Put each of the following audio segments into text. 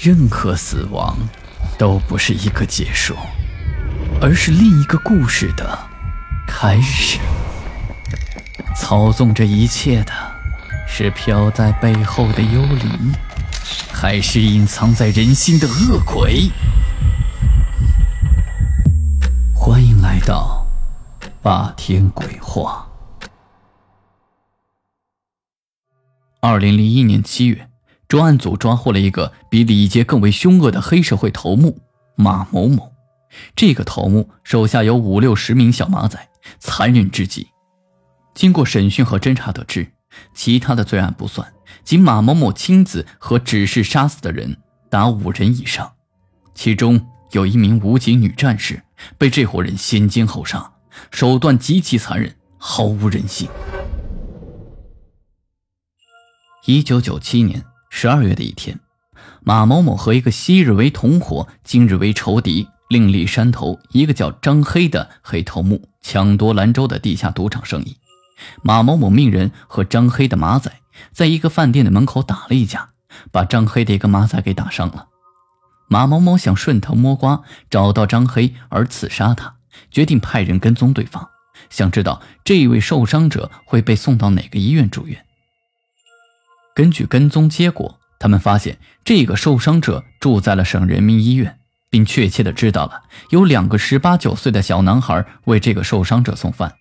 任何死亡都不是一个结束，而是另一个故事的开始。操纵这一切的是飘在背后的幽灵，还是隐藏在人心的恶鬼？欢迎来到霸天鬼话。二零零一年七月，专案组抓获了一个比李杰更为凶恶的黑社会头目马某某。这个头目手下有五六十名小马仔，残忍至极。经过审讯和侦查得知，其他的罪案不算，仅马某某亲自和指示杀死的人达五人以上，其中有一名武警女战士被这伙人先奸后杀，手段极其残忍，毫无人性。一九九七年十二月的一天，马某某和一个昔日为同伙、今日为仇敌、另立山头一个叫张黑的黑头目抢夺兰州的地下赌场生意。马某某命人和张黑的马仔在一个饭店的门口打了一架，把张黑的一个马仔给打伤了。马某某想顺藤摸瓜找到张黑而刺杀他，决定派人跟踪对方，想知道这一位受伤者会被送到哪个医院住院。根据跟踪结果，他们发现这个受伤者住在了省人民医院，并确切的知道了有两个十八九岁的小男孩为这个受伤者送饭。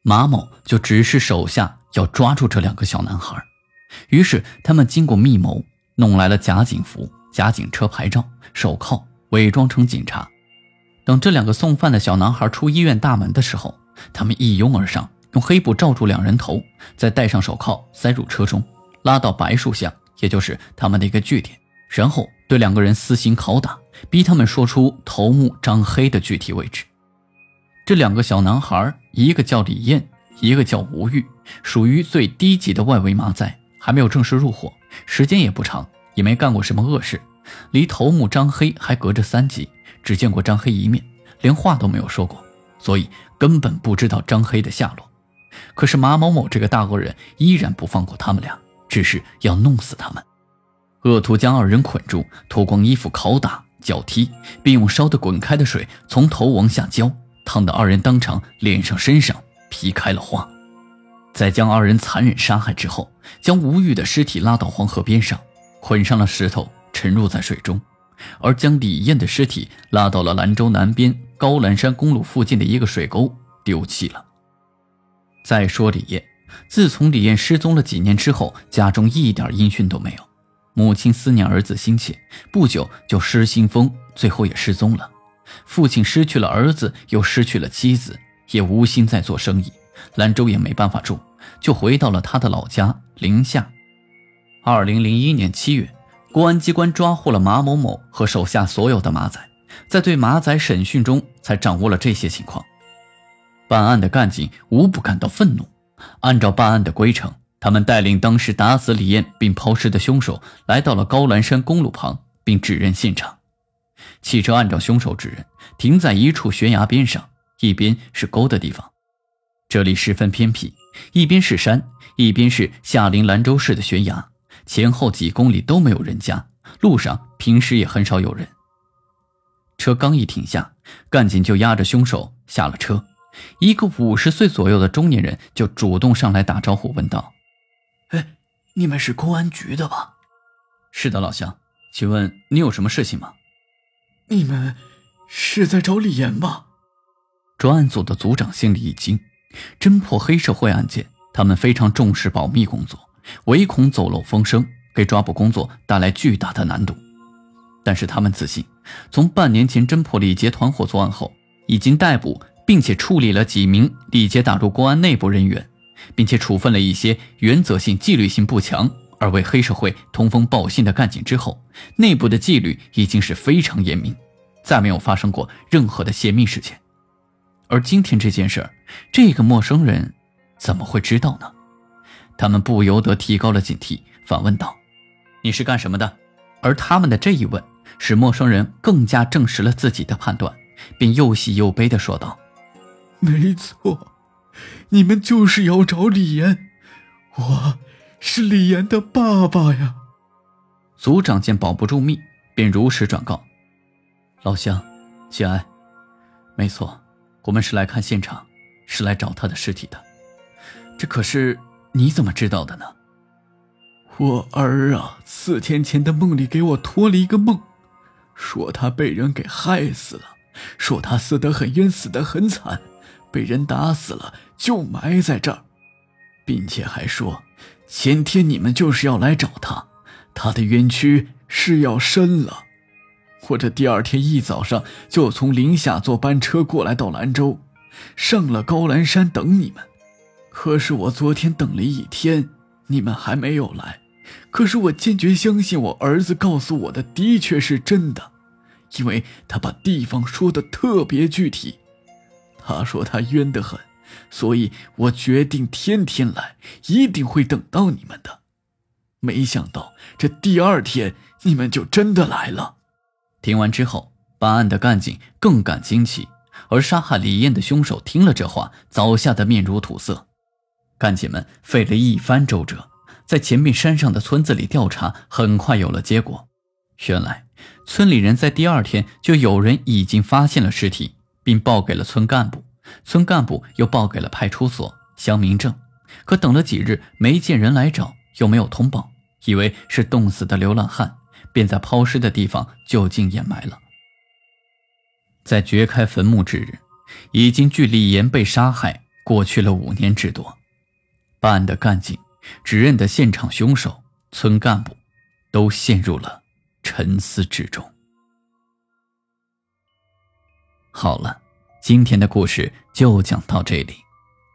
马某就指示手下要抓住这两个小男孩，于是他们经过密谋，弄来了假警服、假警车牌照、手铐，伪装成警察。等这两个送饭的小男孩出医院大门的时候，他们一拥而上，用黑布罩住两人头，再戴上手铐，塞入车中，拉到白树巷，也就是他们的一个据点，然后对两个人私刑拷打，逼他们说出头目张黑的具体位置。这两个小男孩，一个叫李艳，一个叫吴玉，属于最低级的外围马仔，还没有正式入伙，时间也不长，也没干过什么恶事，离头目张黑还隔着三级，只见过张黑一面，连话都没有说过，所以根本不知道张黑的下落。可是马某某这个大恶人依然不放过他们俩，只是要弄死他们。恶徒将二人捆住，脱光衣服拷打、脚踢，并用烧得滚开的水从头往下浇。烫得二人当场脸上、身上皮开了花，在将二人残忍杀害之后，将吴玉的尸体拉到黄河边上，捆上了石头，沉入在水中，而将李艳的尸体拉到了兰州南边高兰山公路附近的一个水沟丢弃了。再说李艳，自从李艳失踪了几年之后，家中一点音讯都没有，母亲思念儿子心切，不久就失心疯，最后也失踪了。父亲失去了儿子，又失去了妻子，也无心再做生意。兰州也没办法住，就回到了他的老家临夏。二零零一年七月，公安机关抓获了马某某和手下所有的马仔，在对马仔审讯中，才掌握了这些情况。办案的干警无不感到愤怒。按照办案的规程，他们带领当时打死李艳并抛尸的凶手，来到了高兰山公路旁，并指认现场。汽车按照凶手指认停在一处悬崖边上，一边是沟的地方。这里十分偏僻，一边是山，一边是下临兰州市的悬崖，前后几公里都没有人家，路上平时也很少有人。车刚一停下，干警就押着凶手下了车。一个五十岁左右的中年人就主动上来打招呼，问道：“哎，你们是公安局的吧？”“是的，老乡，请问你有什么事情吗？”你们是在找李岩吧？专案组的组长心里一惊，侦破黑社会案件，他们非常重视保密工作，唯恐走漏风声，给抓捕工作带来巨大的难度。但是他们自信，从半年前侦破李杰团伙作案后，已经逮捕并且处理了几名李杰打入公安内部人员，并且处分了一些原则性、纪律性不强。而为黑社会通风报信的干警之后，内部的纪律已经是非常严明，再没有发生过任何的泄密事件。而今天这件事，这个陌生人怎么会知道呢？他们不由得提高了警惕，反问道：“你是干什么的？”而他们的这一问，使陌生人更加证实了自己的判断，并又喜又悲地说道：“没错，你们就是要找李岩，我。”是李岩的爸爸呀！族长见保不住密，便如实转告：“老乡，节哀。没错，我们是来看现场，是来找他的尸体的。这可是你怎么知道的呢？”我儿啊，四天前的梦里给我托了一个梦，说他被人给害死了，说他死得很冤，死得很惨，被人打死了就埋在这儿，并且还说前天你们就是要来找他。他的冤屈是要深了，我这第二天一早上就从临夏坐班车过来到兰州，上了高兰山等你们。可是我昨天等了一天，你们还没有来。可是我坚决相信我儿子告诉我的的确是真的，因为他把地方说的特别具体。他说他冤得很，所以我决定天天来，一定会等到你们的。没想到这第二天你们就真的来了。听完之后，办案的干警更感惊奇，而杀害李艳的凶手听了这话，早吓得面如土色。干警们费了一番周折，在前面山上的村子里调查，很快有了结果。原来村里人在第二天就有人已经发现了尸体，并报给了村干部，村干部又报给了派出所、乡民证。可等了几日，没见人来找，又没有通报。以为是冻死的流浪汉，便在抛尸的地方就近掩埋了。在掘开坟墓之日，已经距李岩被杀害过去了五年之多。办案的干警、指认的现场凶手、村干部，都陷入了沉思之中。好了，今天的故事就讲到这里，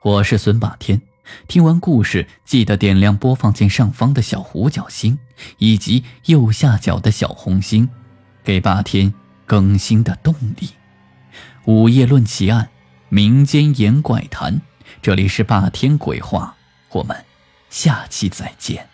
我是孙霸天。听完故事，记得点亮播放键上方的小五角星，以及右下角的小红心，给霸天更新的动力。午夜论奇案，民间言怪谈，这里是霸天鬼话，我们下期再见。